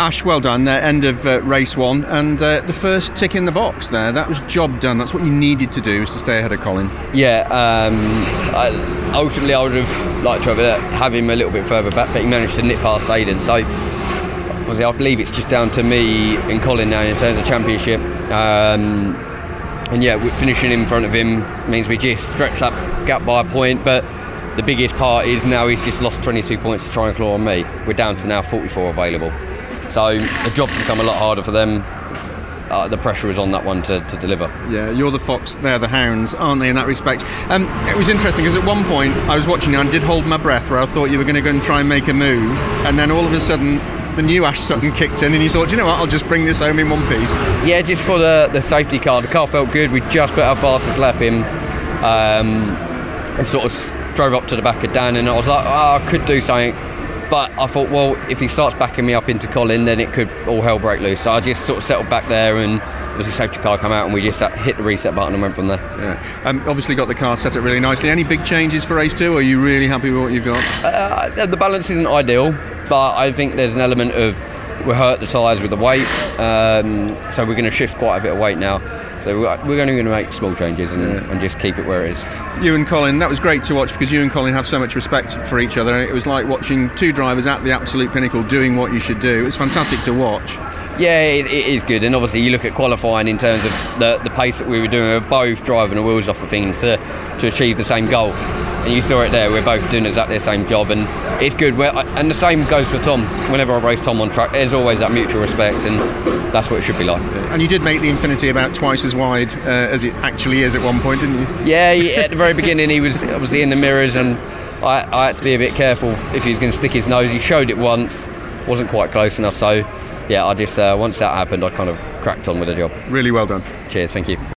Ash, well done. there. end of uh, race one, and uh, the first tick in the box there. That was job done. That's what you needed to do, was to stay ahead of Colin. Yeah, um, I, ultimately I would have liked to have, uh, have him a little bit further back, but he managed to nip past Aiden. So obviously I believe it's just down to me and Colin now in terms of championship. Um, and yeah, finishing in front of him means we just stretch that gap by a point, but the biggest part is now he's just lost 22 points to try and claw on me. We're down to now 44 available. So the job's become a lot harder for them. Uh, the pressure is on that one to, to, deliver. Yeah, you're the fox, they're the hounds, aren't they, in that respect? Um, it was interesting because at one point I was watching you and did hold my breath where I thought you were going to go and try and make a move, and then all of a sudden the new Ash Sutton kicked in, and you thought, you know what, I'll just bring this home in one piece. Yeah, just for the, the safety car. The car felt good. We just put our fastest lap in. Um, and sort of drove up to the back of Dan, and I was like, oh, I could do something but I thought, well, if he starts backing me up into Colin, then it could all hell break loose. So I just sort of settled back there, and the safety car come out, and we just hit the reset button and went from there. Yeah. Um, obviously, got the car set up really nicely. Any big changes for race two? Are you really happy with what you've got? Uh, the balance isn't ideal, but I think there's an element of we hurt the tyres with the weight, um, so we're going to shift quite a bit of weight now. So we're only going to make small changes and, yeah. and, just keep it where it is. You and Colin, that was great to watch because you and Colin have so much respect for each other. It was like watching two drivers at the absolute pinnacle doing what you should do. It's fantastic to watch. Yeah, it, it is good. And obviously, you look at qualifying in terms of the, the pace that we were doing. We were both driving the wheels off the thing to, to achieve the same goal. And you saw it there. We're both doing exactly the same job, and it's good. We're, and the same goes for Tom. Whenever I race Tom on track, there's always that mutual respect, and that's what it should be like. And you did make the Infiniti about twice as wide uh, as it actually is at one point, didn't you? Yeah, at the very beginning, he was obviously in the mirrors, and I, I had to be a bit careful if he was going to stick his nose. He showed it once, wasn't quite close enough, so yeah, I just uh, once that happened, I kind of cracked on with the job. Really well done. Cheers, thank you.